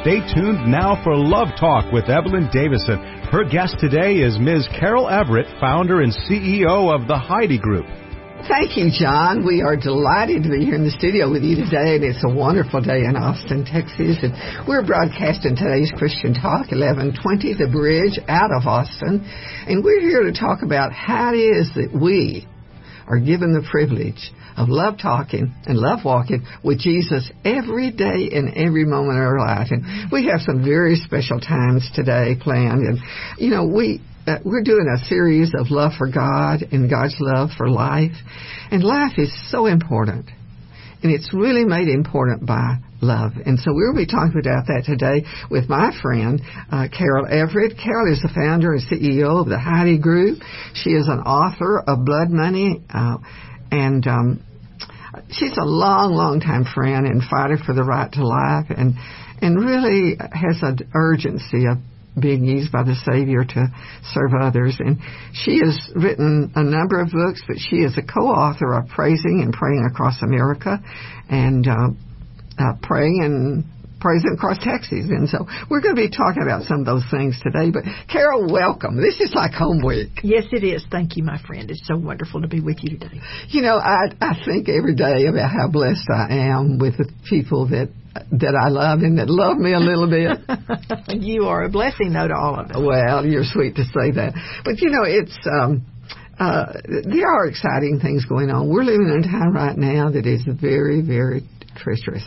Stay tuned now for Love Talk with Evelyn Davison. Her guest today is Ms. Carol Everett, founder and CEO of the Heidi Group. Thank you, John. We are delighted to be here in the studio with you today, and it's a wonderful day in Austin, Texas. And we're broadcasting today's Christian Talk, 1120 The Bridge out of Austin. And we're here to talk about how it is that we are given the privilege of love talking and love walking with Jesus every day and every moment of our life. And we have some very special times today planned. And, you know, we, uh, we're doing a series of love for God and God's love for life. And life is so important. And it's really made important by love. And so we'll be talking about that today with my friend, uh, Carol Everett. Carol is the founder and CEO of the Heidi Group. She is an author of Blood Money, uh, and, um, she's a long, long time friend and fighter for the right to life and, and really has an urgency of being used by the Savior to serve others. And she has written a number of books, but she is a co-author of Praising and Praying Across America and uh, uh, Praying and Praising Across Texas. And so we're going to be talking about some of those things today. But Carol, welcome. This is like home week. Yes, it is. Thank you, my friend. It's so wonderful to be with you today. You know, I, I think every day about how blessed I am with the people that that I love and that love me a little bit. you are a blessing, though, to all of us. Well, you're sweet to say that. But, you know, it's, um, uh, there are exciting things going on. We're living in a time right now that is very, very treacherous.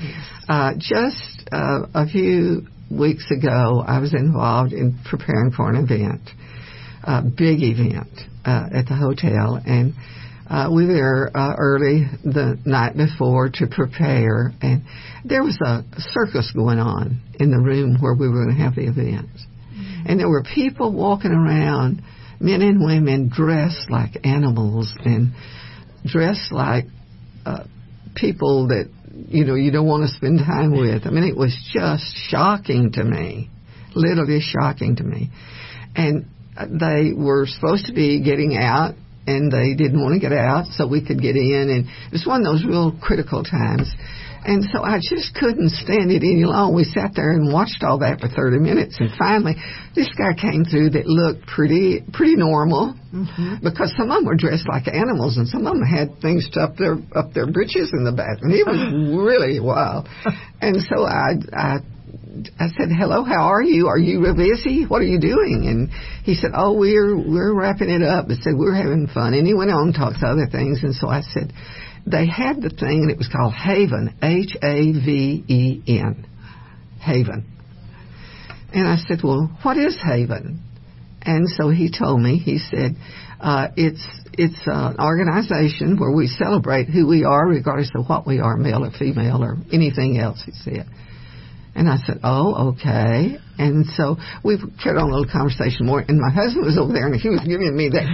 Yes. Uh, just uh, a few weeks ago, I was involved in preparing for an event, a big event uh, at the hotel, and uh, we were uh, early the night before to prepare, and there was a circus going on in the room where we were going to have the event. Mm-hmm. And there were people walking around, men and women dressed like animals and dressed like uh, people that you know you don't want to spend time with. I mean, it was just shocking to me, literally shocking to me. And they were supposed to be getting out and they didn't want to get out so we could get in and it was one of those real critical times and so I just couldn't stand it any longer. We sat there and watched all that for 30 minutes, and finally, this guy came through that looked pretty pretty normal, mm-hmm. because some of them were dressed like animals, and some of them had things up their up their britches in the back, and he was really wild. And so I I I said, "Hello, how are you? Are you busy? What are you doing?" And he said, "Oh, we're we're wrapping it up." I said, "We're having fun." And he went on to talk to other things, and so I said, "They had the thing, and it was called Haven, H A V E N, Haven." And I said, "Well, what is Haven?" And so he told me. He said, uh, "It's it's an organization where we celebrate who we are, regardless of what we are, male or female or anything else." He said. And I said, oh, okay. And so we carried on a little conversation more. And my husband was over there and he was giving me that,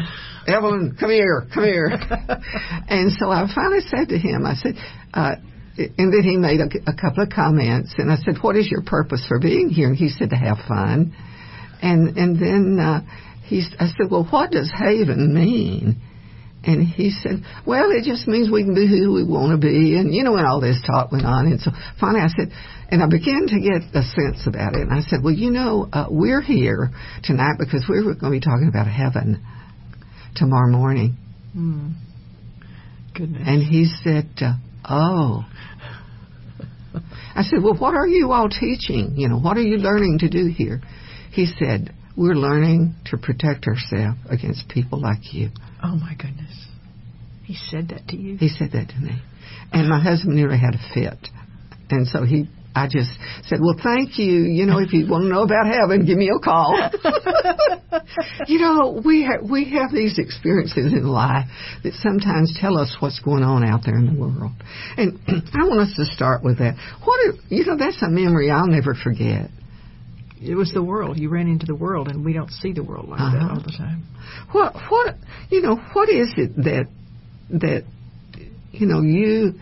Evelyn, come here, come here. and so I finally said to him, I said, uh, and then he made a, a couple of comments. And I said, what is your purpose for being here? And he said, to have fun. And, and then, uh, he, I said, well, what does Haven mean? And he said, well, it just means we can be who we want to be. And, you know, and all this talk went on. And so finally I said, and I began to get a sense about it. And I said, well, you know, uh, we're here tonight because we're going to be talking about heaven tomorrow morning. Mm. Goodness. And he said, uh, oh. I said, well, what are you all teaching? You know, what are you learning to do here? He said, we're learning to protect ourselves against people like you. Oh my goodness. He said that to you? He said that to me. And my husband nearly had a fit. And so he I just said, well, thank you. You know, if you want to know about heaven, give me a call. you know, we have, we have these experiences in life that sometimes tell us what's going on out there in the world. And I want us to start with that. What, if, you know, that's a memory I'll never forget. It was the world. You ran into the world, and we don't see the world like uh-huh. that all the time. What, what, you know, what is it that, that, you know, you,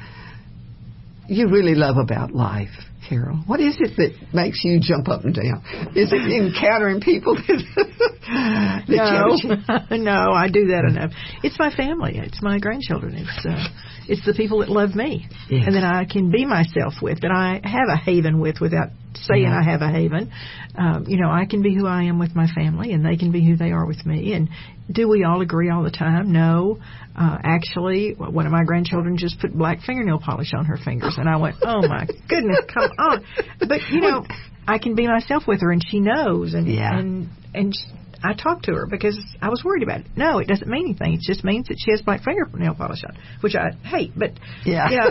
you really love about life? Carol? What is it that makes you jump up and down? Is it encountering people that, that no, no, I do that enough. It's my family. It's my grandchildren. It's uh, it's the people that love me, yes. and that I can be myself with, that I have a haven with, without saying Yeah. I have a haven. Um, you know, I can be who I am with my family, and they can be who they are with me. And do we all agree all the time? No. Uh, actually, one of my grandchildren just put black fingernail polish on her fingers, and I went, "Oh my goodness, come on!" But you know, I can be myself with her, and she knows. And Yeah. and and sh I talked to her because I was worried about it. No, it doesn't mean anything. It just means that she has black fingernail polish on, which I hate. But Yeah. you know,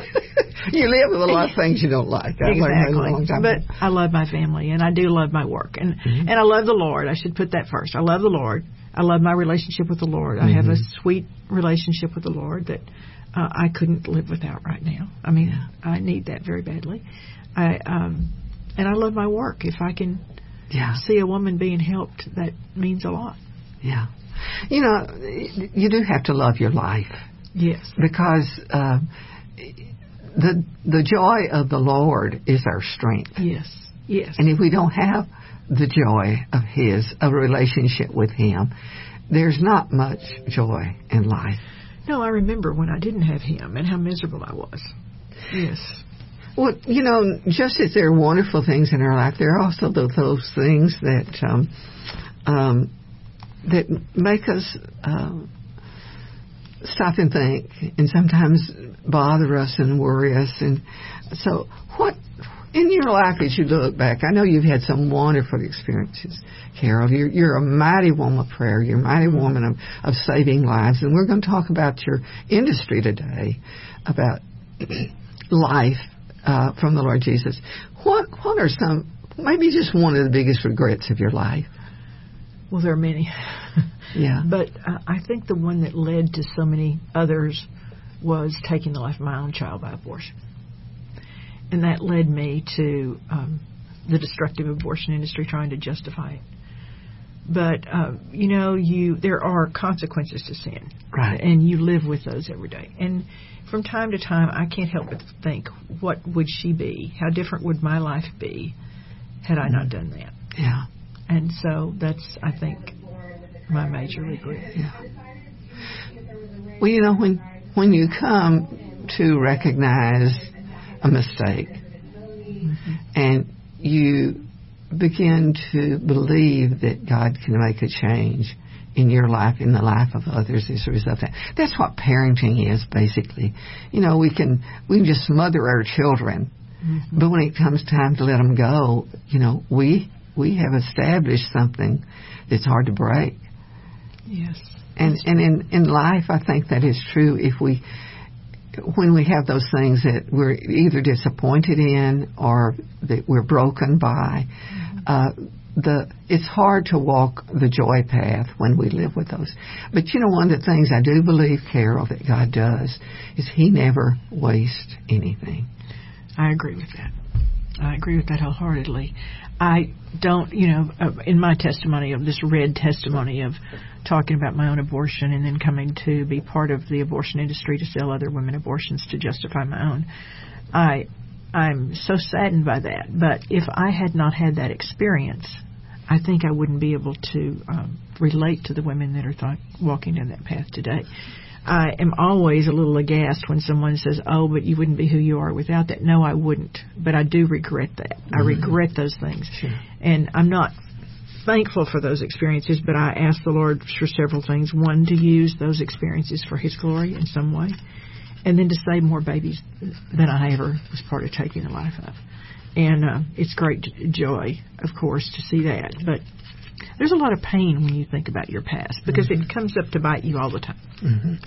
you live with a lot of things you don't like. I learned that a long exactly. time But. I love my family, and I do love my work, and Mm-hmm. and I love the Lord. I should put that first. I love the Lord. I love my relationship with the Lord. I have a Mm-hmm. sweet relationship with the Lord that uh, I couldn't live without right now. I mean, I need that very badly. I um, and I love my work. If I can yeah. see a woman being helped, that means a lot. Yeah. You know, you do have to love your life Yes. because uh, the the joy of the Lord is our strength. Yes. Yes. And if we don't have the joy of His, a relationship with Him, there's not much joy in life. no, I remember when I didn't have him and how miserable I was. Yes. Well, you know, just as there are wonderful things in our life, there are also those, things that um, um, that make us um, stop and think, and sometimes bother us and worry us. And so, what in your life as you look back? I know you've had some wonderful experiences, Carol. You're, you're a mighty woman of prayer. You're a mighty woman of, of saving lives, and we're going to talk about your industry today, about life uh, from the Lord Jesus. What what are some maybe just one of the biggest regrets of your life? Well, there are many. Yeah. But uh, I think the one that led to so many others was taking the life of my own child by abortion. And that led me to um, the destructive abortion industry trying to justify it. But uh, you know, you there are consequences to sin, Right. and you live with those every day. And from time to time, I can't help but think, what would she be? How different would my life be had I not done that? Yeah. And so that's, I think, my major regret. yeah Well, you know when when you come to recognize a mistake and you begin to believe that God can make a change in your life, in the life of others as a result of that. That's what parenting is basically. You know, we can we can just smother our children, mm-hmm. but when it comes time to let them go, you know, we we have established something that's hard to break. Yes. And and in in life, I think that is true. If we when we have those things that we're either disappointed in or that we're broken by, uh, the it's hard to walk the joy path when we live with those. But you know, one of the things I do believe, Carol, that God does is He never wastes anything. I agree with that. I agree with that wholeheartedly. I don't, you know, uh, in my testimony of this red testimony of talking about my own abortion and then coming to be part of the abortion industry to sell other women abortions to justify my own, I I'm so saddened by that. But if I had not had that experience, I think I wouldn't be able to um, relate to the women that are th- walking down that path today. I am always a little aghast when someone says, "Oh, but you wouldn't be who you are without that." No, I wouldn't. But I do regret that. I regret those things, and I'm not thankful for those experiences. But I ask the Lord for several things: one, to use those experiences for His glory in some way, and then to save more babies than I ever was part of taking the life of. And uh, it's great joy, of course, to see that. But there's a lot of pain when you think about your past because it comes up to bite you all the time.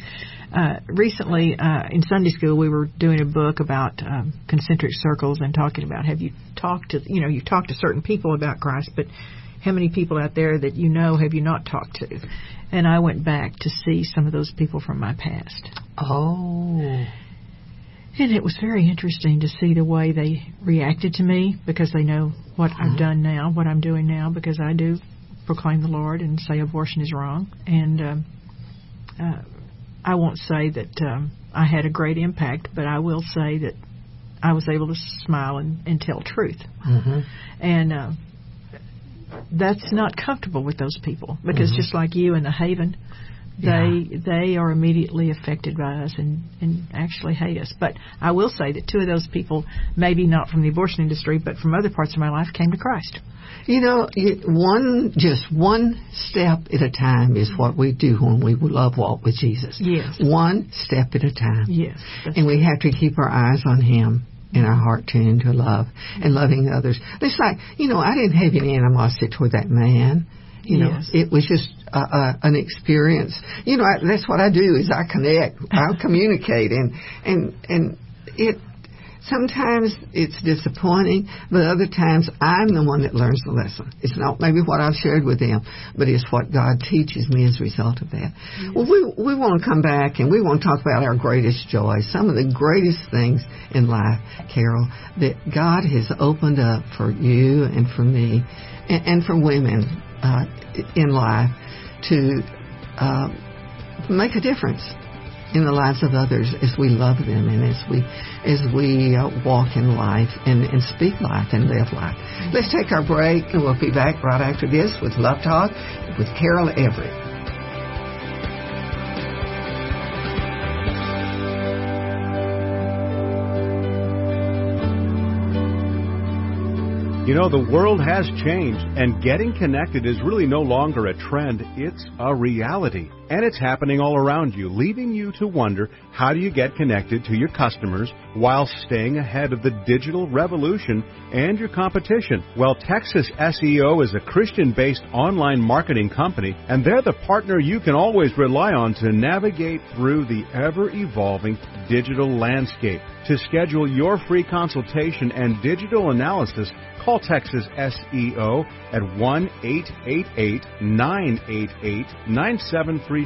Uh, recently, uh, in Sunday school, we were doing a book about um, concentric circles and talking about have you talked to you know you talked to certain people about Christ, but how many people out there that you know have you not talked to? And I went back to see some of those people from my past. Oh, And it was very interesting to see the way they reacted to me because they know what I've done now, what I'm doing now, because I do proclaim the Lord and say abortion is wrong. And um, uh, I won't say that um, I had a great impact, but I will say that I was able to smile and, and tell truth. hmm And uh, that's not comfortable with those people because mm-hmm. just like you in the Haven, They yeah. they are immediately affected by us and and actually hate us. But I will say that two of those people, maybe not from the abortion industry, but from other parts of my life, came to Christ. You know, one just one step at a time is what we do when we love walk with Jesus. Yes. One step at a time. Yes. And we have to keep our eyes on Him and our heart tuned to love and loving others. It's like, you know, I didn't have any animosity toward that man. You know, yes. it was just uh, uh, an experience. You know, I, that's what I do is I connect, I communicate, and and and it Sometimes it's disappointing, but other times I'm the one that learns the lesson. It's not maybe what I've shared with them, but it's what God teaches me as a result of that. Yes. Well, we we want to come back and we want to talk about our greatest joy, some of the greatest things in life, Carol, that God has opened up for you and for me, and, and for women uh, in life to uh, make a difference in the lives of others as we love them and as we as we uh, walk in life and, and speak life and live life. Let's take our break and we'll be back right after this with Love Talk with Carol Everett. You know, the world has changed, and getting connected is really no longer a trend, it's a reality. And it's happening all around you, leaving you to wonder how do you get connected to your customers while staying ahead of the digital revolution and your competition. Well, Texas SEO is a Christian based online marketing company, and they're the partner you can always rely on to navigate through the ever evolving digital landscape. To schedule your free consultation and digital analysis, call Texas SEO at 1 888 988 9736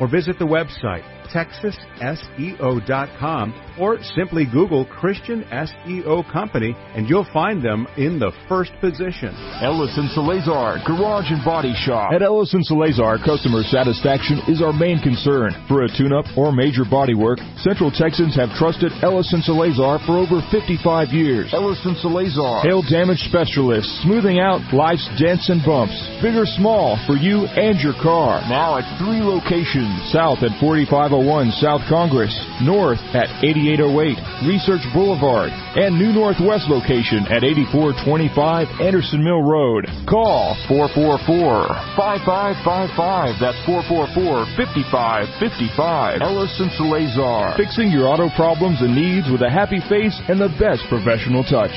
or visit the website texasseo.com or simply Google Christian SEO Company and you'll find them in the first position. Ellison Salazar, Garage and Body Shop. At Ellison Salazar, customer satisfaction is our main concern. For a tune-up or major body work, Central Texans have trusted Ellison Salazar for over 55 years. Ellison Salazar. Hail damage specialist, smoothing out life's dents and bumps, big or small, for you and your car. Now at three locations. South at oh 4501 South Congress, north at 8808 Research Boulevard, and new northwest location at 8425 Anderson Mill Road. Call 444-5555. That's 444-5555. Ellison Salazar. Fixing your auto problems and needs with a happy face and the best professional touch.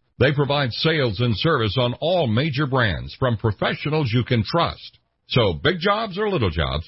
They provide sales and service on all major brands from professionals you can trust. So big jobs or little jobs,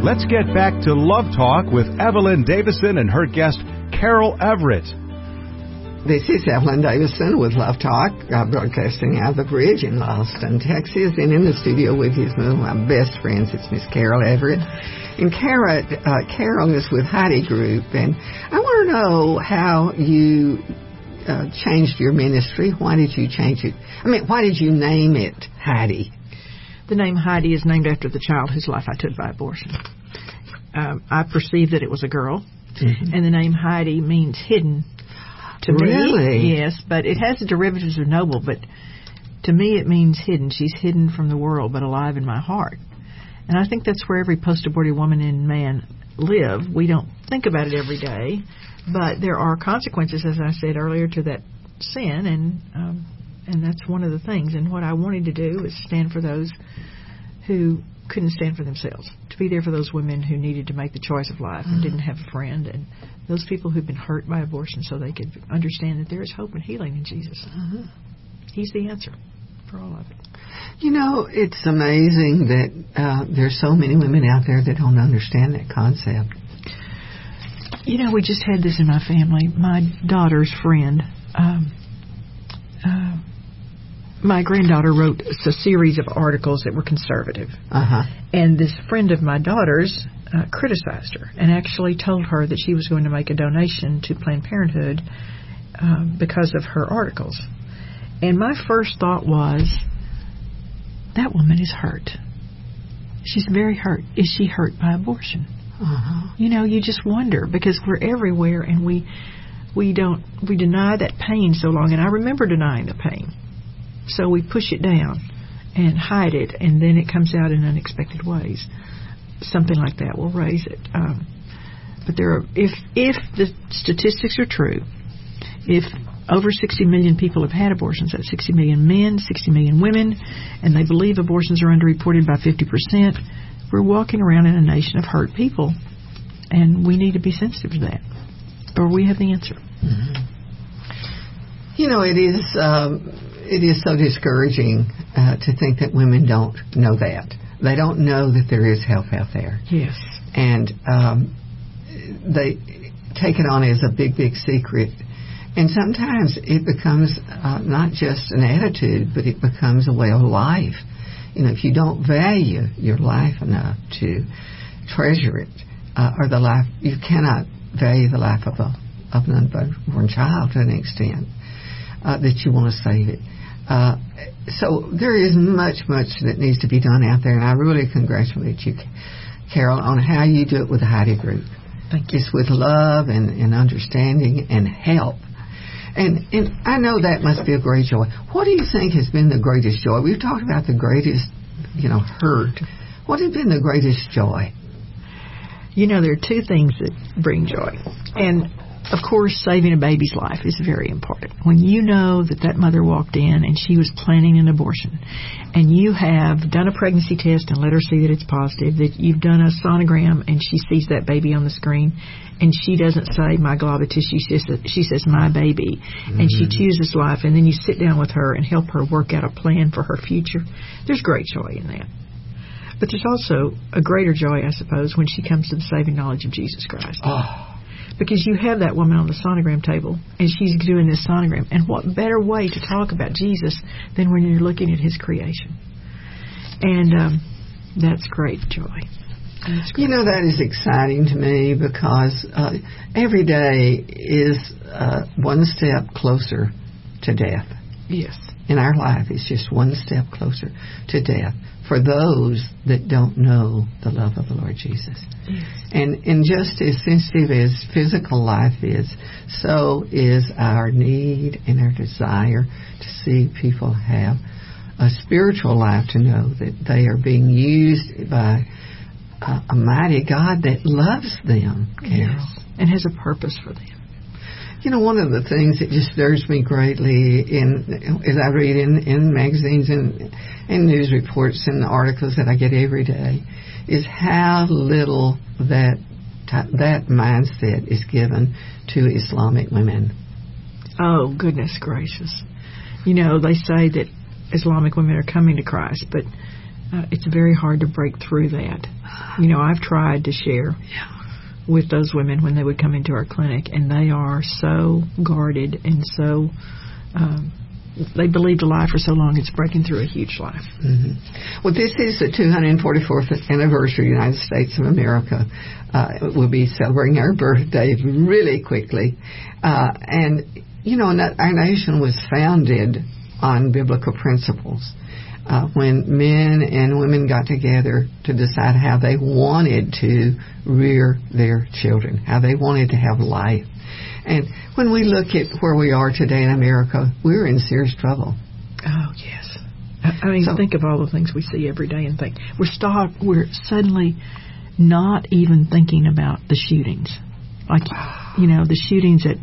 Let's get back to Love Talk with Evelyn Davison and her guest, Carol Everett. This is Evelyn Davison with Love Talk, uh, broadcasting out of the bridge in Austin, Texas. And in the studio with you is one of my best friends. It's Miss Carol Everett. And Carol, uh, Carol is with Heidi Group. And I want to know how you uh, changed your ministry. Why did you change it? I mean, why did you name it Heidi? The name Heidi is named after the child whose life I took by abortion. Um, I perceived that it was a girl, Mm-hmm. and the name Heidi means hidden. To Really? me, yes, but it has the derivatives of noble. But to me, it means hidden. She's hidden from the world, but alive in my heart. And I think that's where every post-abortive woman and man live. We don't think about it every day, but there are consequences, as I said earlier, to that sin, and um, and that's one of the things. And what I wanted to do is stand for those who couldn't stand for themselves, to be there for those women who needed to make the choice of life and didn't have a friend, and those people who've been hurt by abortion, so they could understand that there is hope and healing in Jesus. He's the answer for all of it. You know, it's amazing that uh, there's so many women out there that don't understand that concept. You know, we just had this in my family. My daughter's friend, um, uh, my granddaughter wrote a series of articles that were conservative. Uh huh. And this friend of my daughter's uh, criticized her and actually told her that she was going to make a donation to Planned Parenthood um, because of her articles. And my first thought was, that woman is hurt. She's very hurt. Is she hurt by abortion? Uh-huh. You know, you just wonder because we're everywhere and we we don't we deny that pain so long and I remember denying the pain. So we push it down and hide it and then it comes out in unexpected ways. Something like that will raise it. Um, but there are if if the statistics are true, if over 60 million people have had abortions, that's 60 million men, 60 million women, and they believe abortions are underreported by 50%, we're walking around in a nation of hurt people, and we need to be sensitive to that, or we have the answer. You know, it is um, it is so discouraging uh, to think that women don't know that. They don't know that there is help out there, Yes. and um, they take it on as a big, big secret. And sometimes it becomes uh, not just an attitude, but it becomes a way of life. You know, if you don't value your life enough to treasure it, uh, or the life you cannot value the life of a of an unborn child to an extent uh, that you want to save it. Uh, so there is much, much that needs to be done out there, and I really congratulate you, Carol, on how you do it with the Heidi Group. Thank you. It's with love and, and understanding and help. And and I know that must be a great joy. What do you think has been the greatest joy? We've talked about the greatest, you know, hurt. What has been the greatest joy? You know, there are two things that bring joy. And, of course, saving a baby's life is very important. When you know that that mother walked in and she was planning an abortion, and you have done a pregnancy test and let her see that it's positive, that you've done a sonogram and she sees that baby on the screen, and she doesn't say my globbed tissue, she says, she says my baby, and she mm-hmm. chooses life, and then you sit down with her and help her work out a plan for her future. There's great joy in that. But there's also a greater joy, I suppose, when she comes to the saving knowledge of Jesus Christ. Oh, Because you have that woman on the sonogram table, and she's doing this sonogram. And what better way to talk about Jesus than when you're looking at his creation? And um, that's great joy. That's great. You know, that is exciting to me because uh, every day is uh, one step closer to death. Yes. In our life, it's just one step closer to death for those that don't know the love of the Lord Jesus. And, and just as sensitive as physical life is, so is our need and our desire to see people have a spiritual life to know that they are being used by a, a mighty God that loves them, Carol. Yes. And has a purpose for them. You know, one of the things that just stirs me greatly in as I read in, in magazines and, and news reports and articles that I get every day is how little that that mindset is given to Islamic women. Oh, goodness gracious. You know, they say that Islamic women are coming to Christ, but uh, it's very hard to break through that. You know, I've tried to share with those women when they would come into our clinic, and they are so guarded and so. Um, they believed a lie for so long, it's breaking through a huge lie. hmm Well, this is the 244th anniversary of the United States of America. Uh, we'll be celebrating our birthday really quickly. Uh, and, you know, our nation was founded on biblical principles. Uh, when men and women got together to decide how they wanted to rear their children, how they wanted to have life. And when we look at where we are today in America, we're in serious trouble. Oh yes. I mean, So- think of all the things we see every day and think we're stopped, We're suddenly not even thinking about the shootings, like you know the shootings at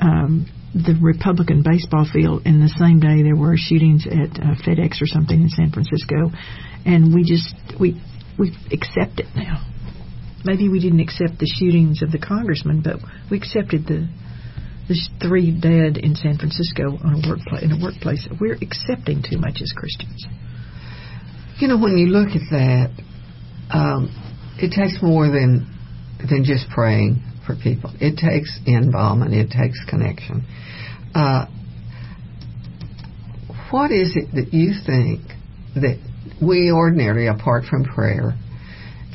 um, the Republican baseball field. And the same day there were shootings at uh, FedEx or something in San Francisco, and we just we we accept it now. Maybe we didn't accept the shootings of the congressman, but we accepted the the three dead in San Francisco on a workplace in a workplace. We're accepting too much as Christians. You know, when you look at that, um, it takes more than than just praying for people. It takes involvement. It takes connection. Uh, what is it that you think that we ordinarily, apart from prayer,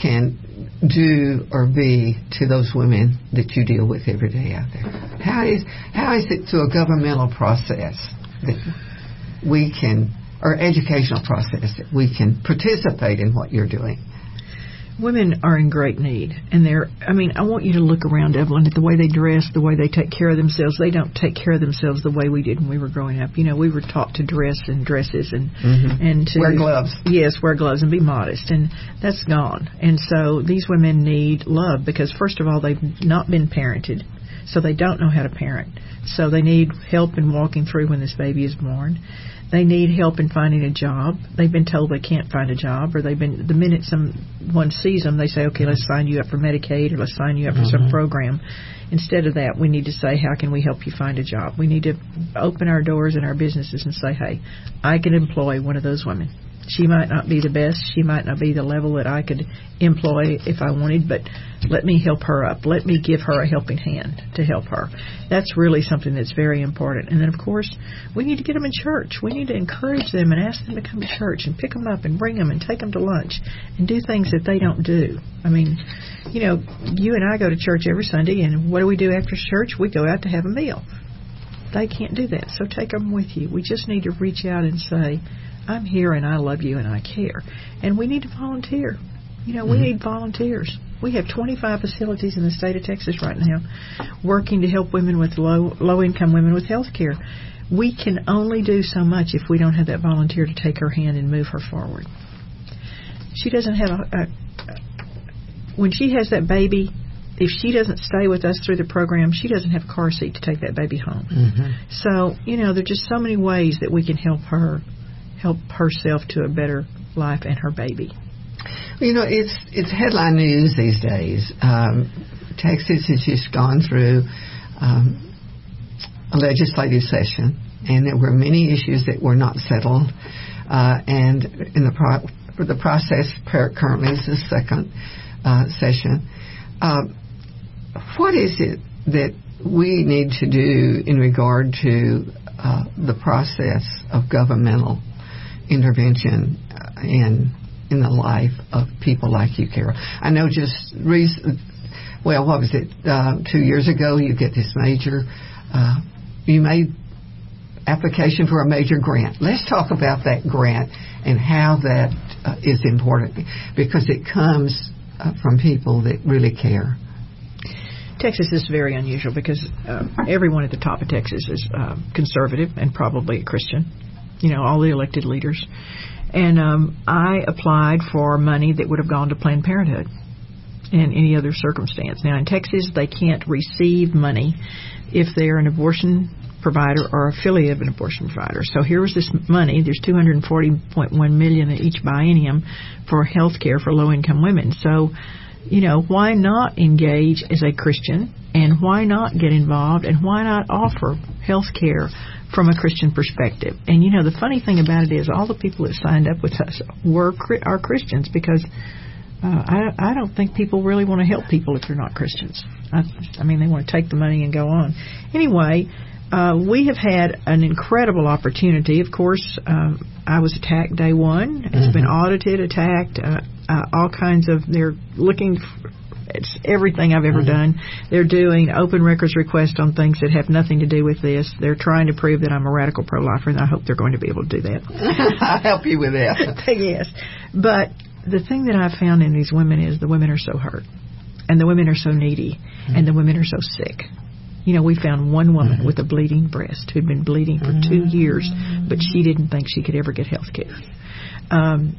can do or be to those women that you deal with every day out there? How is how is it through a governmental process that we can, or educational process that we can participate in what you're doing? Women are in great need, and they're. I mean, I want you to look around, Evelyn, at the way they dress, the way they take care of themselves. They don't take care of themselves the way we did when we were growing up. You know, we were taught to dress in dresses and mm-hmm. and to Wear gloves. Yes, wear gloves and be modest, and that's gone. And so these women need love because first of all, they've not been parented, so they don't know how to parent. So they need help in walking through when this baby is born. They need help in finding a job. They've been told they can't find a job, or they've been the minute someone sees them, they say, "Okay, let's sign you up for Medicaid, or let's sign you up for some mm-hmm. program." Instead of that, we need to say, "How can we help you find a job?" We need to open our doors in our businesses and say, "Hey, I can employ one of those women." She might not be the best. She might not be the level that I could employ if I wanted, but let me help her up. Let me give her a helping hand to help her. That's really something that's very important. And then, of course, we need to get them in church. We need to encourage them and ask them to come to church and pick them up and bring them and take them to lunch and do things that they don't do. I mean, you know, you and I go to church every Sunday, and what do we do after church? We go out to have a meal. They can't do that, so take them with you. We just need to reach out and say, I'm here and I love you and I care. And we need to volunteer. You know, we mm-hmm. need volunteers. We have 25 facilities in the state of Texas right now working to help women with low low income women with health care. We can only do so much if we don't have that volunteer to take her hand and move her forward. She doesn't have a, a when she has that baby, if she doesn't stay with us through the program, she doesn't have a car seat to take that baby home. Mm-hmm. So, you know, there are just so many ways that we can help her help herself to a better life and her baby. You know, it's it's headline news these days. Um, Texas has just gone through um, a legislative session, and there were many issues that were not settled. Uh, and in the pro- the process currently is the second uh, session. Um, what is it that we need to do in regard to uh, the process of governmental intervention uh, in in the life of people like you, Carol. I know just recent, well, what was it? Uh, two years ago, you get this major. Uh, you made application for a major grant. Let's talk about that grant and how that uh, is important because it comes uh, from people that really care. Texas is very unusual because uh, everyone at the top of Texas is uh, conservative and probably a Christian. You know, all the elected leaders. And um, I applied for money that would have gone to Planned Parenthood in any other circumstance. Now, in Texas, they can't receive money if they're an abortion provider or affiliate of an abortion provider. So here was this money. There's 240.1 million in each biennium for health care for low-income women. So you know, why not engage as a Christian and why not get involved and why not offer health care from a Christian perspective? And you know, the funny thing about it is all the people that signed up with us were are Christians because uh, I, I don't think people really want to help people if they're not Christians. I, I mean, they want to take the money and go on. Anyway, uh, we have had an incredible opportunity. Of course, um, I was attacked day one. It's been audited, attacked, uh, uh, all kinds of. They're looking f- it's everything I've ever mm-hmm. done. They're doing open records requests on things that have nothing to do with this. They're trying to prove that I'm a radical pro-lifer, and I hope they're going to be able to do that. I'll help you with that. yes, but the thing that I've found in these women is the women are so hurt, and the women are so needy, mm-hmm. and the women are so sick. You know, we found one woman mm-hmm. with a bleeding breast who'd been bleeding for two years, but she didn't think she could ever get health care. Um,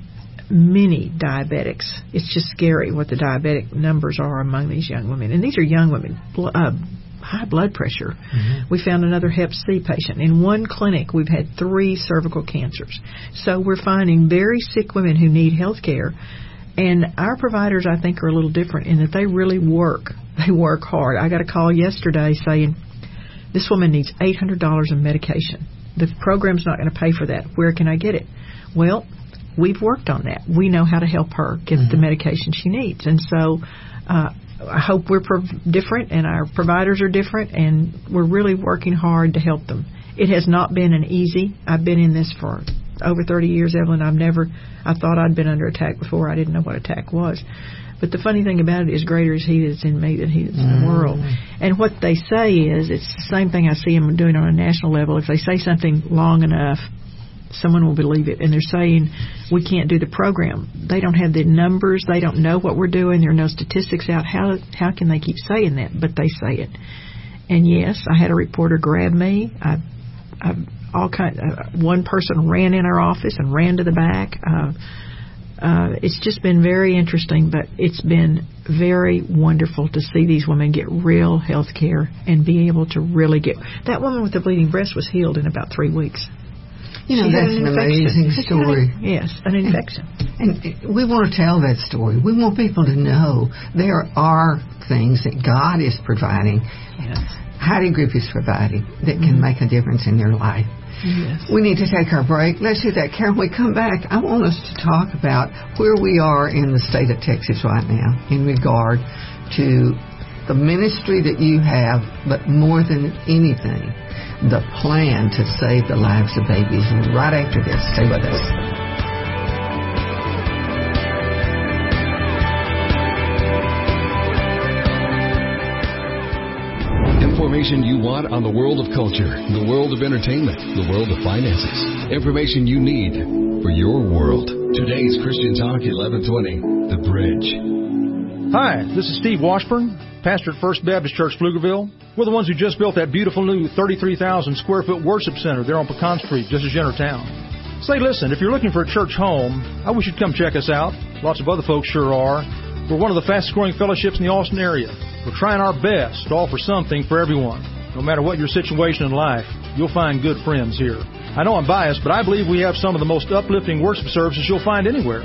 many diabetics. It's just scary what the diabetic numbers are among these young women. And these are young women, bl- uh, high blood pressure. We found another Hep C patient. In one clinic, we've had three cervical cancers. So we're finding very sick women who need health care. And our providers, I think, are a little different in that they really work. They work hard. I got a call yesterday saying, this woman needs $800 in medication. The program's not going to pay for that. Where can I get it? Well, we've worked on that. We know how to help her get the medication she needs. And so uh, I hope we're prov- different and our providers are different and we're really working hard to help them. It has not been an easy. I've been in this for over 30 years, Evelyn. I've never, I thought I'd been under attack before. I didn't know what attack was. But the funny thing about it is, greater is He that's in me than He that's in the world. And what they say is, it's the same thing I see them doing on a national level. If they say something long enough, someone will believe it. And they're saying we can't do the program. They don't have the numbers. They don't know what we're doing. There are no statistics out. How how can they keep saying that? But they say it. And yes, I had a reporter grab me. I, I all kind. Uh, one person ran in our office and ran to the back. Uh, uh, it's just been very interesting, but it's been very wonderful to see these women get real health care and be able to really get. That woman with the bleeding breast was healed in about three weeks. You know, She that's an infection. amazing story. yes, an infection. And we want to tell that story. We want people to know there are things that God is providing, Yes. Heidi Group is providing, that can mm-hmm. make a difference in their life. Yes. We need to take our break. Let's do that. Karen, when we come back, I want us to talk about where we are in the state of Texas right now in regard to the ministry that you have, but more than anything, the plan to save the lives of babies. Right after this, stay with us. Information you want on the world of culture, the world of entertainment, the world of finances. Information you need for your world. Today's Christian Talk 1120, The Bridge. Hi, this is Steve Washburn, pastor at First Baptist Church, Pflugerville. We're the ones who just built that beautiful new 33,000 square foot worship center there on Pecan Street, just as you town. Say, listen, if you're looking for a church home, I wish you'd come check us out. Lots of other folks sure are. We're one of the fastest growing fellowships in the Austin area. We're trying our best to offer something for everyone. No matter what your situation in life, you'll find good friends here. I know I'm biased, but I believe we have some of the most uplifting worship services you'll find anywhere.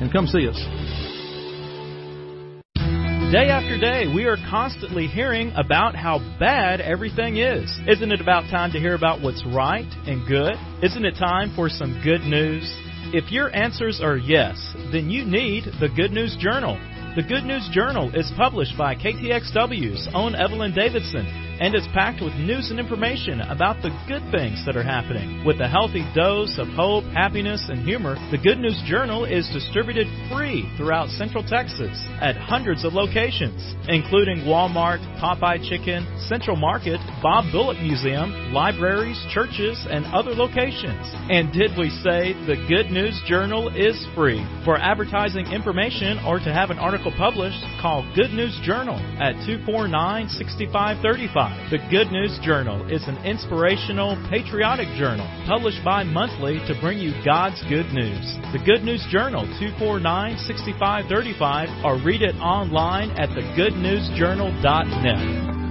and come see us. Day after day, we are constantly hearing about how bad everything is. Isn't it about time to hear about what's right and good? Isn't it time for some good news? If your answers are yes, then you need the Good News Journal. The Good News Journal is published by KTXW's own Evelyn Davison and is packed with news and information about the good things that are happening. With a healthy dose of hope, happiness, and humor, the Good News Journal is distributed free throughout Central Texas at hundreds of locations, including Walmart, Popeye Chicken, Central Market, Bob Bullock Museum, libraries, churches, and other locations. And did we say the Good News Journal is free? For advertising information or to have an article published, call Good News Journal at 249 6535. The Good News Journal is an inspirational, patriotic journal published bi monthly to bring you God's good news. The Good News Journal 249 6535 or read it online at thegoodnewsjournal.net.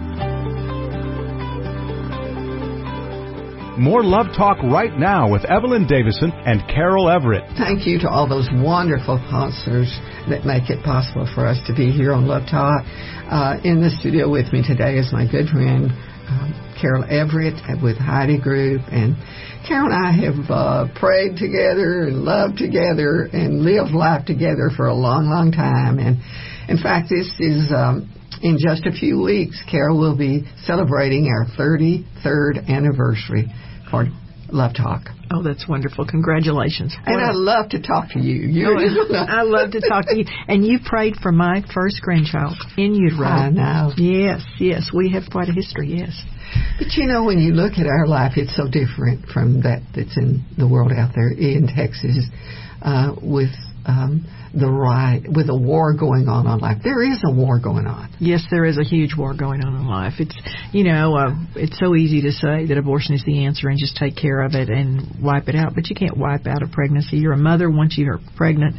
More Love Talk right now with Evelyn Davison and Carol Everett. Thank you to all those wonderful sponsors that make it possible for us to be here on Love Talk. Uh, in the studio with me today is my good friend um, Carol Everett with Heidi Group. And Carol and I have uh, prayed together and loved together and lived life together for a long, long time. And in fact, this is um, in just a few weeks. Carol will be celebrating our 33rd anniversary for Love Talk. Oh, that's wonderful. Congratulations. And I love to talk to you. you oh, I love to talk to you. And you prayed for my first grandchild in utero. I know. Yes, yes. We have quite a history, yes. But you know, when you look at our life, it's so different from that that's in the world out there in Texas uh, with um, the right with a war going on on life. There is a war going on. Yes, there is a huge war going on in life. It's you know uh, it's so easy to say that abortion is the answer and just take care of it and wipe it out, but you can't wipe out a pregnancy. You're a mother once you're pregnant,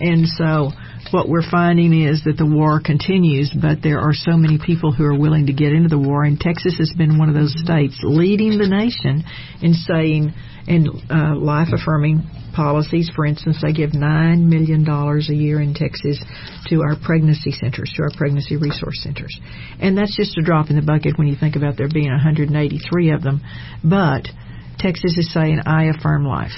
and so what we're finding is that the war continues, but there are so many people who are willing to get into the war, and Texas has been one of those states leading the nation in saying in uh, life affirming policies. For instance, they give $9 million a year in Texas to our pregnancy centers, to our pregnancy resource centers. And that's just a drop in the bucket when you think about there being 183 of them. But Texas is saying, I affirm life.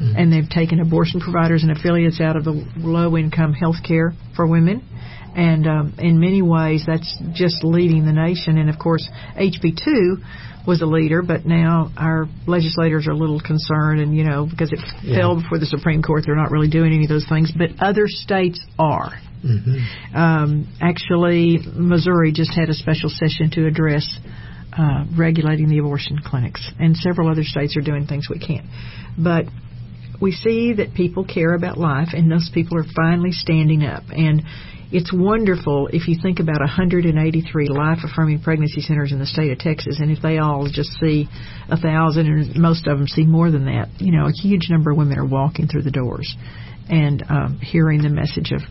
Mm-hmm. And they've taken abortion providers and affiliates out of the low income health care for women. And um, in many ways, that's just leading the nation. And of course, HB2 was a leader, but now our legislators are a little concerned, and you know, because it yeah. fell before the Supreme Court, they're not really doing any of those things. But other states are. Mm-hmm. Um, actually, Missouri just had a special session to address uh, regulating the abortion clinics, and several other states are doing things we can't. But we see that people care about life, and those people are finally standing up. And it's wonderful if you think about 183 life affirming pregnancy centers in the state of Texas, and if they all just see a thousand, and most of them see more than that, you know, a huge number of women are walking through the doors and um, hearing the message of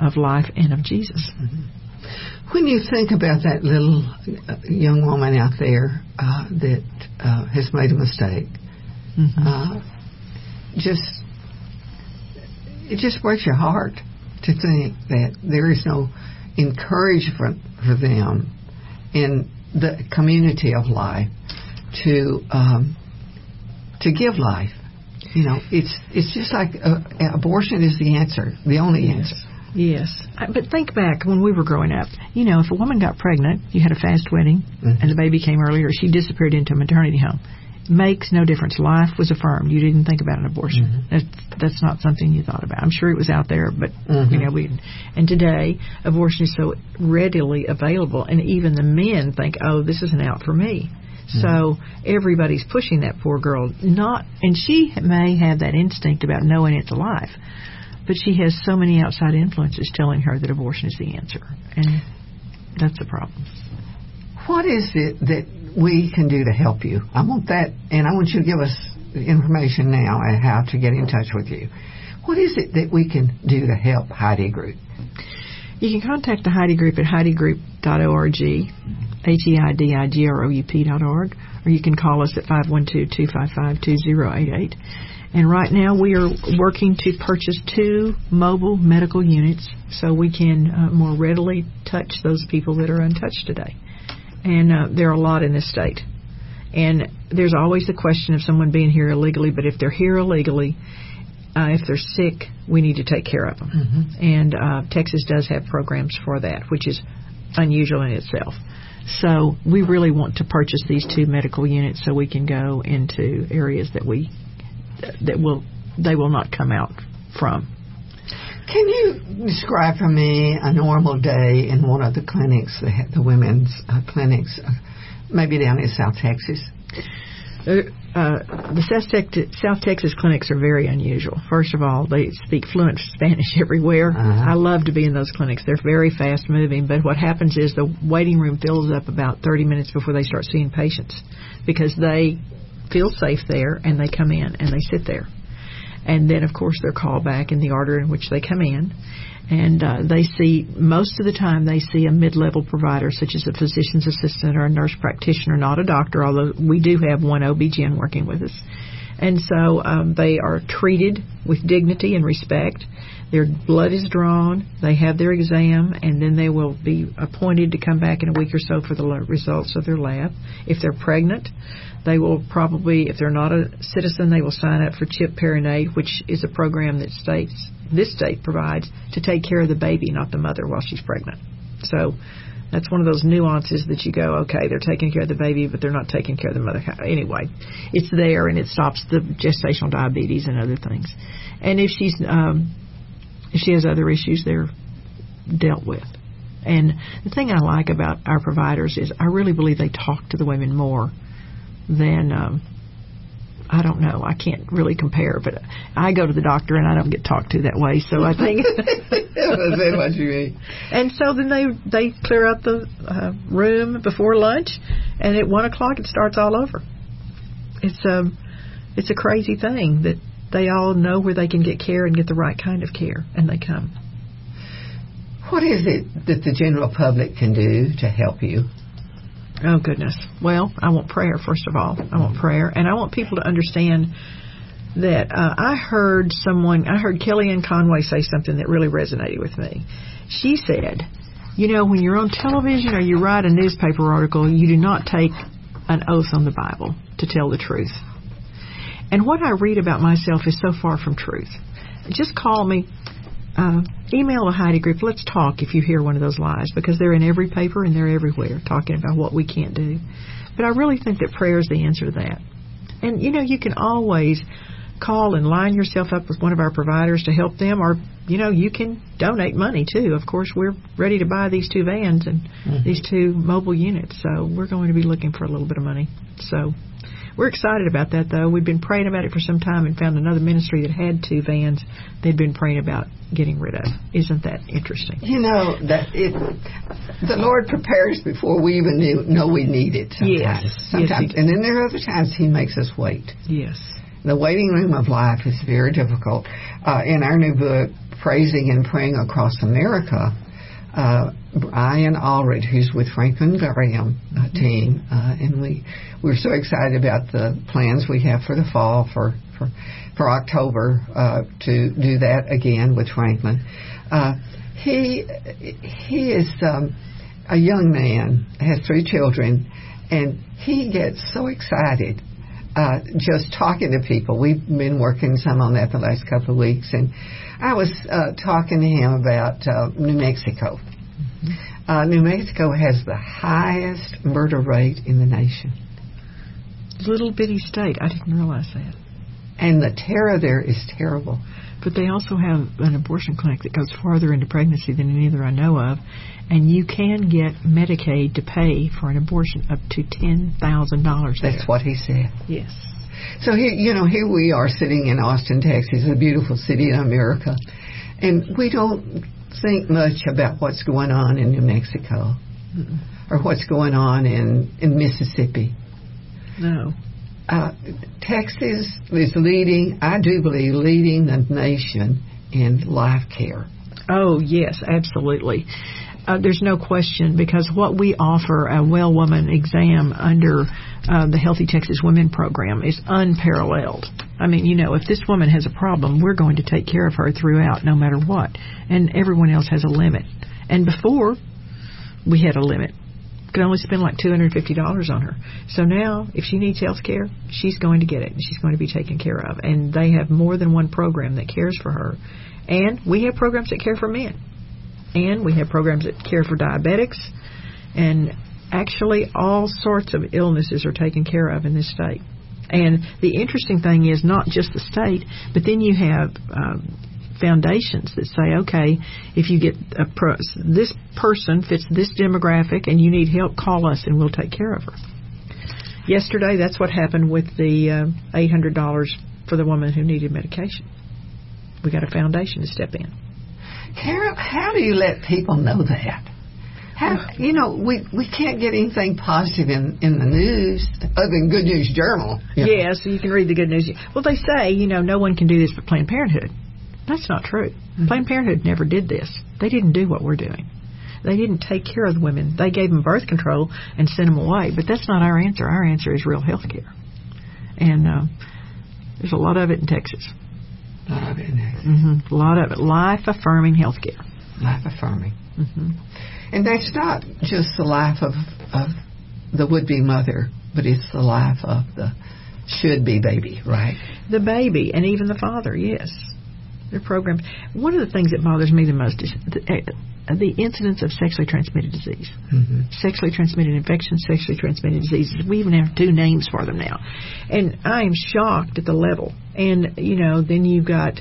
of life and of Jesus. Mm-hmm. When you think about that little uh, young woman out there uh, that uh, has made a mistake, mm-hmm. uh, just it just breaks your heart to think that there is no encouragement for them in the community of life to um, to give life. You know, it's it's just like uh, abortion is the answer, the only yes. answer. Yes, but think back when we were growing up. You know, if a woman got pregnant, you had a fast wedding, mm-hmm. and the baby came earlier, she disappeared into a maternity home makes no difference. Life was affirmed. You didn't think about an abortion. Mm-hmm. That's that's not something you thought about. I'm sure it was out there, but mm-hmm. you know we. And today, abortion is so readily available, and even the men think, "Oh, this isn't out for me." Mm-hmm. So everybody's pushing that poor girl. Not, and she may have that instinct about knowing it's a life, but she has so many outside influences telling her that abortion is the answer, and that's the problem. What is it that we can do to help you. I want that, and I want you to give us information now on how to get in touch with you. What is it that we can do to help Heidi Group? You can contact the Heidi Group at heidigroup.org, H-E-I-D-I-G-R-O-U-P dot org, or you can call us at 512-255-2088. And right now we are working to purchase two mobile medical units so we can uh, more readily touch those people that are untouched today and uh, there are a lot in this state. And there's always the question of someone being here illegally, but if they're here illegally, uh, if they're sick, we need to take care of them. Mm-hmm. And uh, Texas does have programs for that, which is unusual in itself. So we really want to purchase these two medical units so we can go into areas that we that will they will not come out from. Can you describe for me a normal day in one of the clinics, the, the women's uh, clinics, uh, maybe down in South Texas? Uh, the South, Te- South, Texas clinics are very unusual. First of all, they speak fluent Spanish everywhere. Uh-huh. I love to be in those clinics. They're very fast moving, but what happens is the waiting room fills up about 30 minutes before they start seeing patients because they feel safe there and they come in and they sit there and then of course they're called back in the order in which they come in. And uh, they see most of the time they see a mid-level provider such as a physician's assistant or a nurse practitioner not a doctor although we do have one OB-GYN working with us. And so um, they are treated with dignity and respect. Their blood is drawn. They have their exam and then they will be appointed to come back in a week or so for the results of their lab. If they're pregnant they will probably, if they're not a citizen, they will sign up for CHIP Perinatal, which is a program that states this state provides to take care of the baby, not the mother, while she's pregnant. So that's one of those nuances that you go, okay, they're taking care of the baby, but they're not taking care of the mother. Anyway, it's there and it stops the gestational diabetes and other things. And if she's um, if she has other issues, they're dealt with. And the thing I like about our providers is I really believe they talk to the women more then um, I don't know. I can't really compare, but I go to the doctor and I don't get talked to that way. So I think that's what you mean. And so then they they clear out the uh, room before lunch, and at one o'clock it starts all over. It's um it's a crazy thing that they all know where they can get care and get the right kind of care, and they come. What is it that the general public can do to help you? Oh goodness. Well, I want prayer first of all. I want prayer, and I want people to understand that uh, I heard someone. I heard Kellyanne Conway say something that really resonated with me. She said, "You know, when you're on television or you write a newspaper article, you do not take an oath on the Bible to tell the truth." And what I read about myself is so far from truth. Just call me uh, email the Heidi Group. Let's talk if you hear one of those lies because they're in every paper and they're everywhere talking about what we can't do. But I really think that prayer is the answer to that. And you know, you can always call and line yourself up with one of our providers to help them, or you know, you can donate money too. Of course, we're ready to buy these two vans and mm-hmm. these two mobile units, so we're going to be looking for a little bit of money. So we're excited about that, though. We've been praying about it for some time and found another ministry that had two vans they'd been praying about getting rid of. Isn't that interesting? You know that it, the Lord prepares before we even knew, know we need it. Sometimes. Yes, sometimes, yes, and then there are other times He makes us wait. Yes. The waiting room of life is very difficult. Uh, in our new book, Praising and Praying Across America, uh, Brian Aldridge, who's with Franklin Graham uh, team, uh, and we we're so excited about the plans we have for the fall for for, for October uh, to do that again with Franklin. Uh, he he is um, a young man, has three children, and he gets so excited uh, just talking to people. We've been working some on that the last couple of weeks, and I was uh, talking to him about uh, New Mexico. Uh, New Mexico has the highest murder rate in the nation. Little bitty state. I didn't realize that. And the terror there is terrible. But they also have an abortion clinic that goes farther into pregnancy than any other I know of, and you can get Medicaid to pay for an abortion up to ten thousand dollars. That's what he said. Yes. So here, you know, here we are sitting in Austin, Texas, a beautiful city in America, and we don't think much about what's going on in New Mexico Mm-mm. or what's going on in in Mississippi. No. Uh, Texas is leading, I do believe, leading the nation in life care. Oh yes, absolutely. Uh, there's no question because what we offer a well woman exam under uh, the Healthy Texas Women program is unparalleled. I mean, you know, if this woman has a problem, we're going to take care of her throughout, no matter what. And everyone else has a limit. And before, we had a limit. Could only spend like two hundred fifty dollars on her. So now, if she needs health care, she's going to get it. She's going to be taken care of. And they have more than one program that cares for her. And we have programs that care for men and we have programs that care for diabetics, and actually all sorts of illnesses are taken care of in this state. And the interesting thing is not just the state, but then you have um, foundations that say, okay, if you get a pro- this person fits this demographic and you need help, call us and we'll take care of her. Yesterday, that's what happened with the uh, $800 for the woman who needed medication. We got a foundation to step in. Carol, how do you let people know that? How, you know, we we can't get anything positive in in the news other than Good News Journal. Yeah. know. Yes, you can read the good news. Well, they say, you know, no one can do this but Planned Parenthood. That's not true. Planned Parenthood never did this. They didn't do what we're doing. They didn't take care of the women. They gave them birth control and sent them away. But that's not our answer. Our answer is real health care. And uh, there's a lot of it in Texas. A lot of it in there. hmm A lot of it. Life affirming health care. life affirming. hmm And that's not just the life of, of the would be mother, but it's the life of the should be baby, right? The baby and even the father, yes. They're programmed. One of the things that bothers me the most is the, uh, the incidence of sexually transmitted disease. Mm-hmm. Sexually transmitted infections, sexually transmitted diseases. We even have two names for them now. And I am shocked at the level. And, you know, then you've got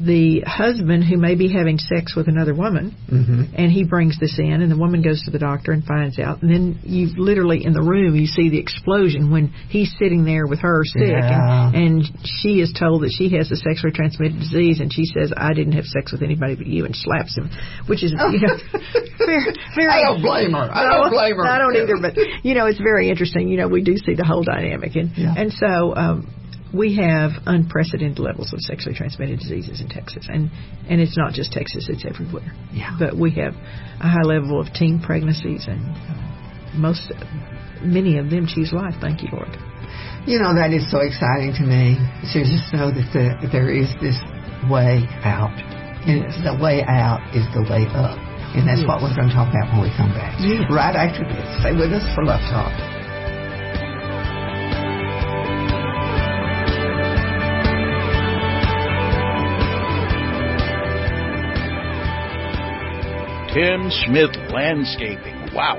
the husband who may be having sex with another woman Mm-hmm. and he brings this in and the woman goes to the doctor and finds out and then you literally in the room you see the explosion when he's sitting there with her sick Yeah. and, and she is told that she has a sexually transmitted disease and she says I didn't have sex with anybody but you and slaps him which is you know very, very I don't blame her. I don't blame her. I don't either but you know it's very interesting you know we do see the whole dynamic and Yeah. and so um we have unprecedented levels of sexually transmitted diseases in Texas, and and it's not just Texas; it's everywhere. Yeah. But we have a high level of teen pregnancies, and uh, most, many of them choose life. Thank you, Lord. You know, that is so exciting to me to just know that the, there is this way out. And the way out is the way up. And that's what we're going to talk about when we come back. Yes. Right after this. Stay with us for Love Talk. Tim Smith Landscaping. Wow.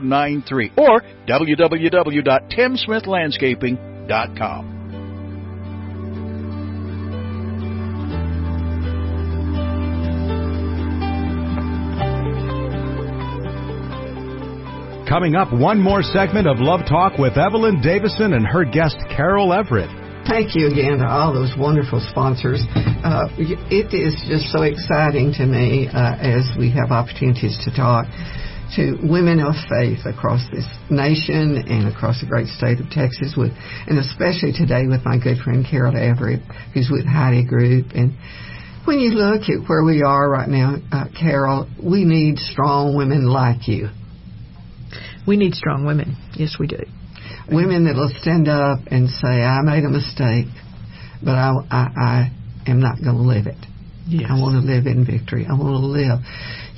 512-258-0093 or www.timsmithlandscaping.com. Coming up, one more segment of Love Talk with Evelyn Davison and her guest Carol Everett. Thank you again to all those wonderful sponsors. Uh, it is just so exciting to me uh, as we have opportunities to talk to women of faith across this nation and across the great state of Texas, with, and especially today with my good friend Carol Everett, who's with Heidi Group. And when you look at where we are right now, uh, Carol, we need strong women like you. We need strong women. Yes, we do. women that'll stand up and say, "I made a mistake, but I, I, I am not going to live it. Yes. I want to live in victory. I want to live."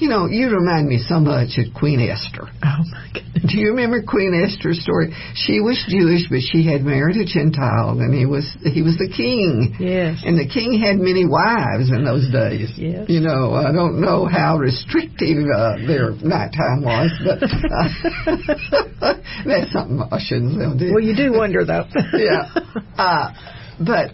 You know, you remind me so much of Queen Esther. Oh my goodness. Do you remember Queen Esther's story? She was Jewish, but she had married a Gentile, and he was he was the king. Yes. And the king had many wives in those days. Yes. You know, I don't know how restrictive uh, their nighttime was, but uh, that's something I shouldn't say. Well, you do wonder though. yeah. Uh, but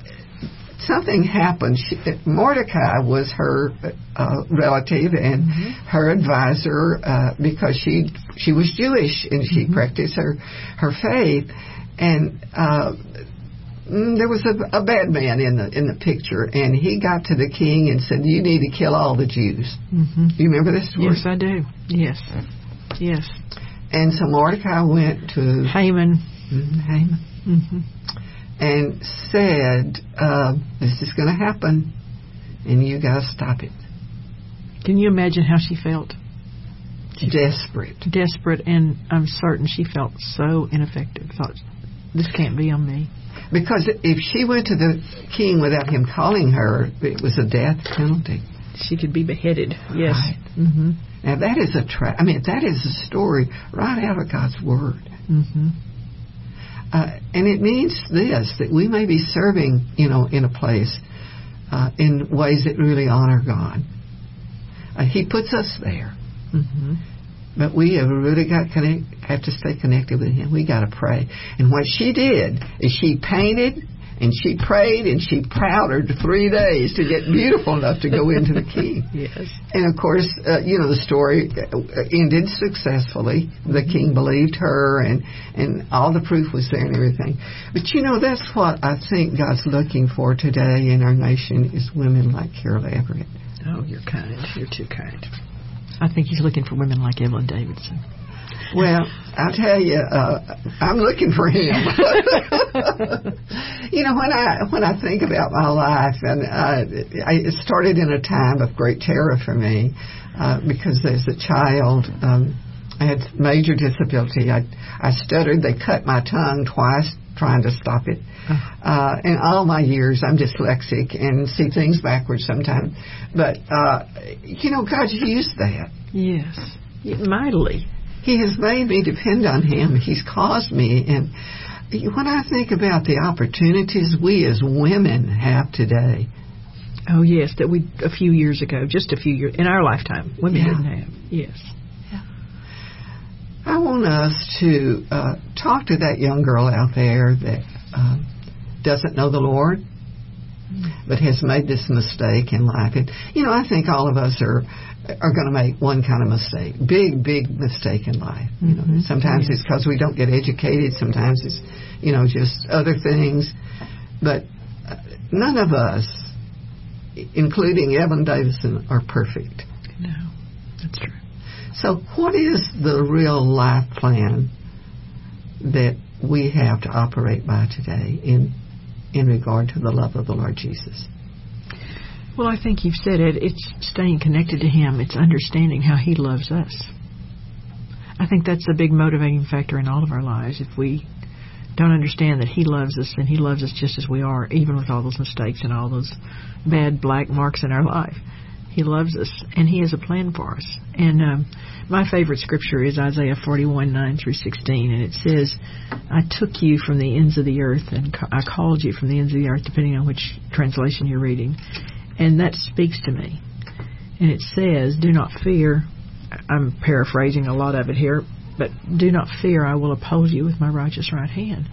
something happened. She, Mordecai was her uh, relative and her advisor uh, because she she was Jewish and she practiced her her faith. And uh, mm, there was a, a bad man in the in the picture, and he got to the king and said, "You need to kill all the Jews." hmm You remember this story? Yes, I do. Yes. Yes. And so Mordecai went to Haman. Mhm, Haman hmm and said, uh, "This is going to happen, and you got to stop it." Can you imagine how she felt? Desperate. Desperate, and I'm certain she felt so ineffective. Thought, this can't be on me. Because if she went to the king without him calling her, it was a death penalty. She could be beheaded. Yes. Right. hmm Now that is a tra- I mean, that is a story right out of God's word. hmm Uh, and it means this that we may be serving, you know, in a place uh, in ways that really honor God. Uh, he puts us there. hmm But we have really got connect, have to stay connected with Him. We got to pray. And what she did is she painted and she prayed and she powdered three days to get beautiful enough to go into the king. yes. And of course, uh, you know the story uh, ended successfully. The king believed her, and and all the proof was there and everything. But you know that's what I think God's looking for today in our nation is women like Carol Everett. Oh, you're kind. You're too kind. I think He's looking for women like Evelyn Davison. Well, I tell you, uh, I'm looking for him. you know, when I when I think about my life, and uh, I, it started in a time of great terror for me uh, because as a child. Um, I had major disability. I I stuttered. They cut my tongue twice trying to stop it. Uh, in all my years, I'm dyslexic and see things backwards sometimes. But uh, you know, God used that. Yes, mightily. He has made me depend on Him. He's caused me. And when I think about the opportunities we as women have today. Oh, yes, that we, a few years ago, just a few years, in our lifetime, women Yeah. didn't have. Yes. I want us to uh, talk to that young girl out there that uh, doesn't know the Lord, but has made this mistake in life. And you know, I think all of us are are going to make one kind of mistake, big, big mistake in life. You know, Mhm. sometimes it's because we don't get educated. Sometimes it's you know just other things. But uh, none of us, including Evan Davison, are perfect. No, that's true. So, what is the real life plan that we have to operate by today in in regard to the love of the Lord Jesus? Well, I think you've said it. It's staying connected to Him. It's understanding how He loves us. I think that's a big motivating factor in all of our lives. If we don't understand that He loves us and He loves us just as we are, even with all those mistakes and all those bad black marks in our life, He loves us and He has a plan for us. And um, my favorite scripture is Isaiah 41 9 through 16, and it says, I took you from the ends of the earth and ca- I called you from the ends of the earth, depending on which translation you're reading. And that speaks to me. And it says, Do not fear. I'm paraphrasing a lot of it here, but do not fear, I will oppose you with my righteous right hand.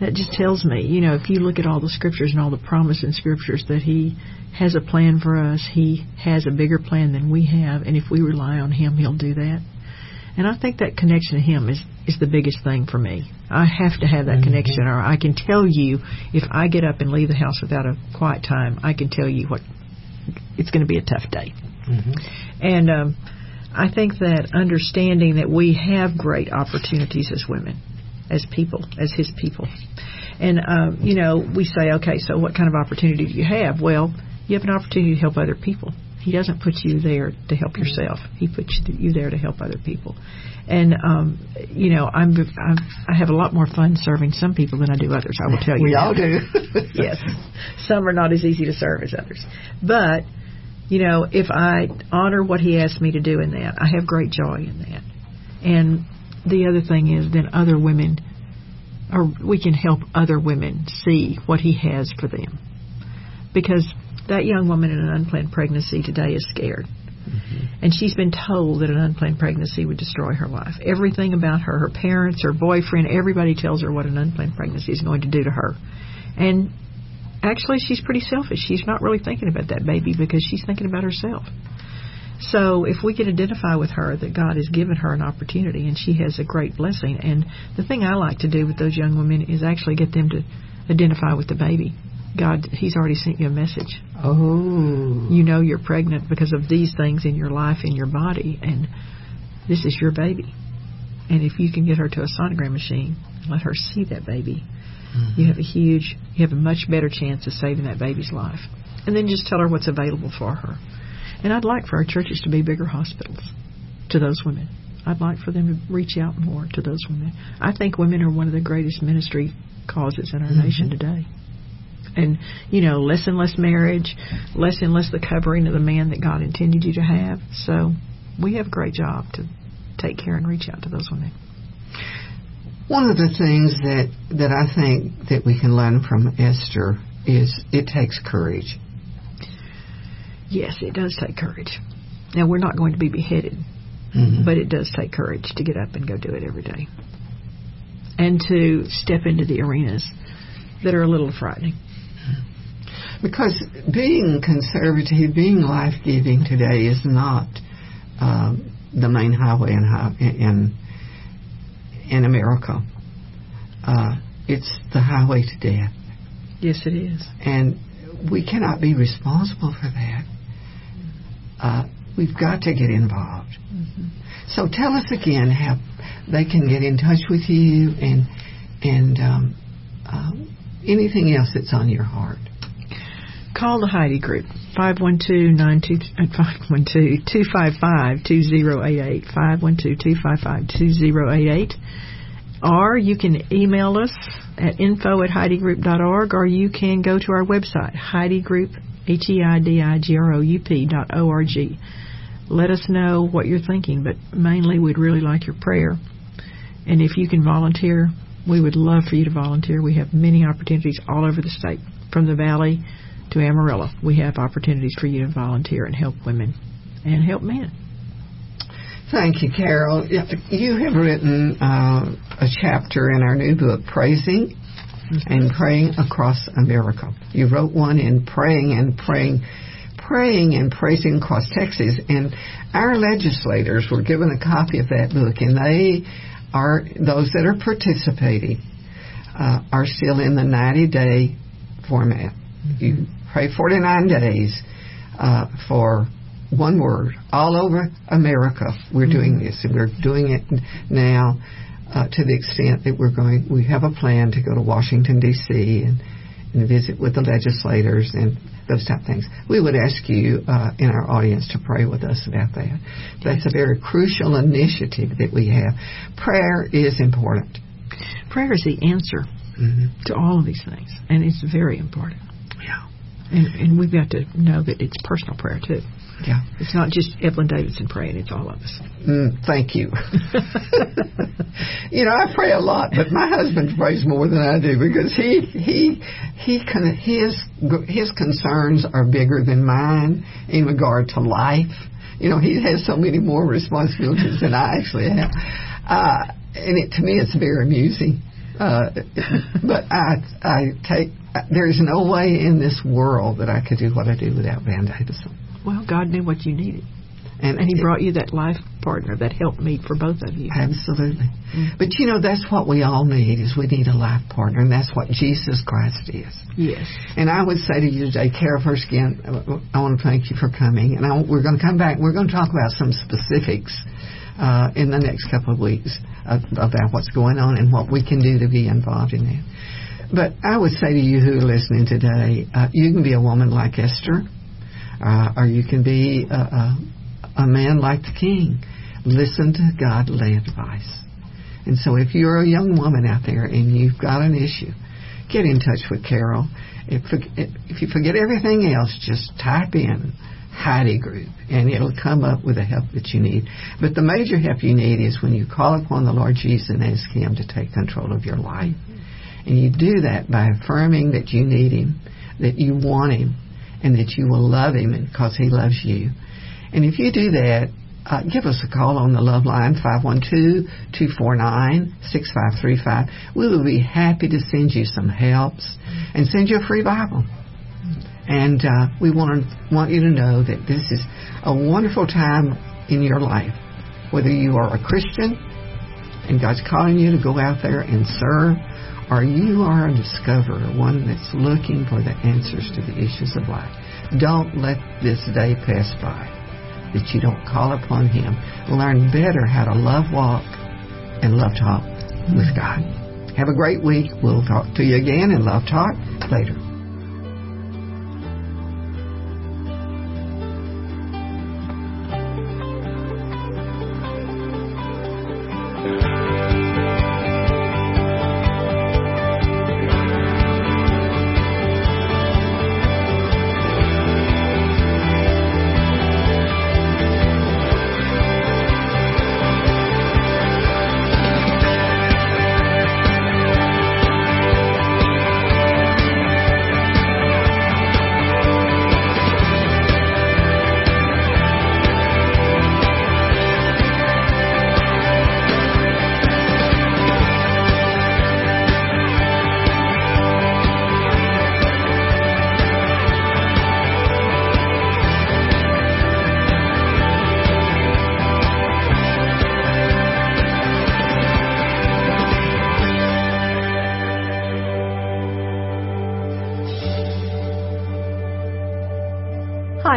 That just tells me, you know, if you look at all the scriptures and all the promise in scriptures that He has a plan for us, He has a bigger plan than we have, and if we rely on Him, He'll do that. And I think that connection to Him is is the biggest thing for me. I have to have that connection, or I can tell you if I get up and leave the house without a quiet time, I can tell you what it's going to be a tough day. And um, I think that understanding that we have great opportunities as women, as people, as His people. And, um, you know, we say, okay, so what kind of opportunity do you have? Well, you have an opportunity to help other people. He doesn't put you there to help yourself. He puts you there to help other people. And um, you know, I'm, I'm I have a lot more fun serving some people than I do others. I will tell you. We all do. yes, some are not as easy to serve as others. But you know, if I honor what He asked me to do in that, I have great joy in that. And the other thing is, then other women, or we can help other women see what He has for them, because that young woman in an unplanned pregnancy today is scared. Mm-hmm. And she's been told that an unplanned pregnancy would destroy her life. Everything about her, her parents, her boyfriend, everybody tells her what an unplanned pregnancy is going to do to her. And actually, she's pretty selfish. She's not really thinking about that baby because she's thinking about herself. So if we can identify with her that God has given her an opportunity and she has a great blessing, and the thing I like to do with those young women is actually get them to identify with the baby. God, He's already sent you a message. Oh. You know you're pregnant because of these things in your life, in your body, and this is your baby. And if you can get her to a sonogram machine and let her see that baby, mm-hmm. you have a huge, you have a much better chance of saving that baby's life. And then just tell her what's available for her. And I'd like for our churches to be bigger hospitals to those women. I'd like for them to reach out more to those women. I think women are one of the greatest ministry causes in our mm-hmm. nation today. And, you know, less and less marriage, less and less the covering of the man that God intended you to have. So we have a great job to take care and reach out to those women. One of the things that that I think that we can learn from Esther is it takes courage. Yes, it does take courage. Now, we're not going to be beheaded Mhm. but it does take courage to get up and go do it every day, and to step into the arenas that are a little frightening. Because being conservative, being life giving today is not um, the main highway in in in America. Uh, it's the highway to death, Yes, it is. and we cannot be responsible for that. Uh, we've got to get involved. So tell us again how they can get in touch with you and and um, um, anything else that's on your heart. Call the Heidi Group, 512-255-2088, 512-255-2088. Or you can email us at info at HeidiGroup.org or you can go to our website, HeidiGroup, H-E-I-D-I-G-R-O-U-P dot O-R-G. Let us know what you're thinking, but mainly we'd really like your prayer. And if you can volunteer, we would love for you to volunteer. We have many opportunities all over the state, from the Valley to Amarillo. We have opportunities for you to volunteer and help women and help men. Thank you, Carol. You have written uh, a chapter in our new book, Praising and Praying Across America. You wrote one in Praying and Praying, Praying and Praising Across Texas, and our legislators were given a copy of that book, and they are those that are participating uh, are still in the 90 day format. You pray 49 days uh, for one word all over America. We're doing this, and we're doing it now uh, to the extent that we're going. We have a plan to go to Washington D.C. and and visit with the legislators and those type of things. We would ask you uh, in our audience to pray with us about that. That's a very crucial initiative that we have. Prayer is important. Prayer is the answer hmm to all of these things, and it's very important. Yeah. And, and we've got to know that it's personal prayer too. Yeah. It's not just Evelyn Davison praying; it's all of us. Mm, thank you. you know, I pray a lot, but my husband prays more than I do because he he he con- his his concerns are bigger than mine in regard to life. You know, he has so many more responsibilities than I actually have, uh, and it to me it's very amusing. Uh, but I I take there is no way in this world that I could do what I do without Van Davison. Well, God knew what you needed, And, and He it- brought you that life partner that helped me for both of you. Absolutely. But you know, that's what we all need is we need a life partner, and that's what Jesus Christ is. Yes. And I would say to you today, Carol, first again, I want to thank you for coming. And I, we're going to come back. We're going to talk about some specifics uh, in the next couple of weeks uh, about what's going on and what we can do to be involved in that. But I would say to you who are listening today, uh, you can be a woman like Esther, uh, or you can be a, a, a man like the king. Listen to godly advice. And so if you're a young woman out there and you've got an issue, get in touch with Carol. If, if you forget everything else, just type in Heidi Group and it'll come up with the help that you need. But the major help you need is when you call upon the Lord Jesus and ask Him to take control of your life. And you do that by affirming that you need Him, that you want Him, and that you will love Him because He loves you. And if you do that, uh, give us a call on the Love Line, 512-249-6535. We will be happy to send you some helps and send you a free Bible. And uh, we want, want you to know that this is a wonderful time in your life. Whether you are a Christian and God's calling you to go out there and serve, or you are a discoverer, one that's looking for the answers to the issues of life. Don't let this day pass by that you don't call upon Him. Learn better how to love walk and love talk with God. Have a great week. We'll talk to you again in Love Talk later.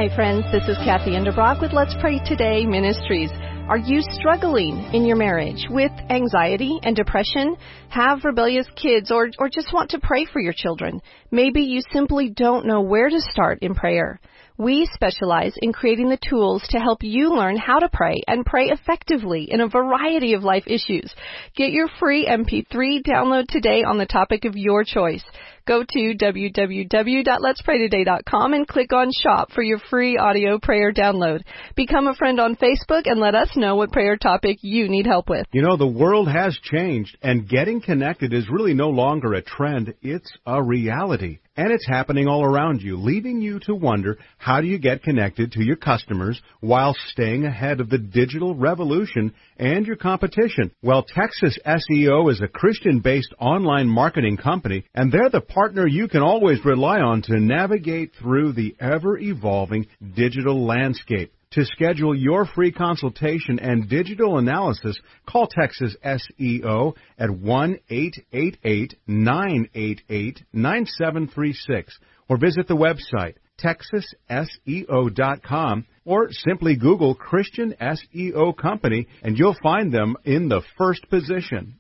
Hi, friends. This is Kathy Enderbrock with Let's Pray Today Ministries. Are you struggling in your marriage with anxiety and depression? Have rebellious kids or, or just want to pray for your children? Maybe you simply don't know where to start in prayer. We specialize in creating the tools to help you learn how to pray and pray effectively in a variety of life issues. Get your free MP3 download today on the topic of your choice. Go to www.letspraytoday.com and click on shop for your free audio prayer download. Become a friend on Facebook and let us know what prayer topic you need help with. You know, the world has changed and getting connected is really no longer a trend, it's a reality. And it's happening all around you, leaving you to wonder how do you get connected to your customers while staying ahead of the digital revolution and your competition. Well, Texas SEO is a Christian-based online marketing company, and they're the partner you can always rely on to navigate through the ever-evolving digital landscape. To schedule your free consultation and digital analysis, call Texas SEO at 1-888-988-9736 or visit the website texasseo.com or simply Google Christian SEO Company and you'll find them in the first position.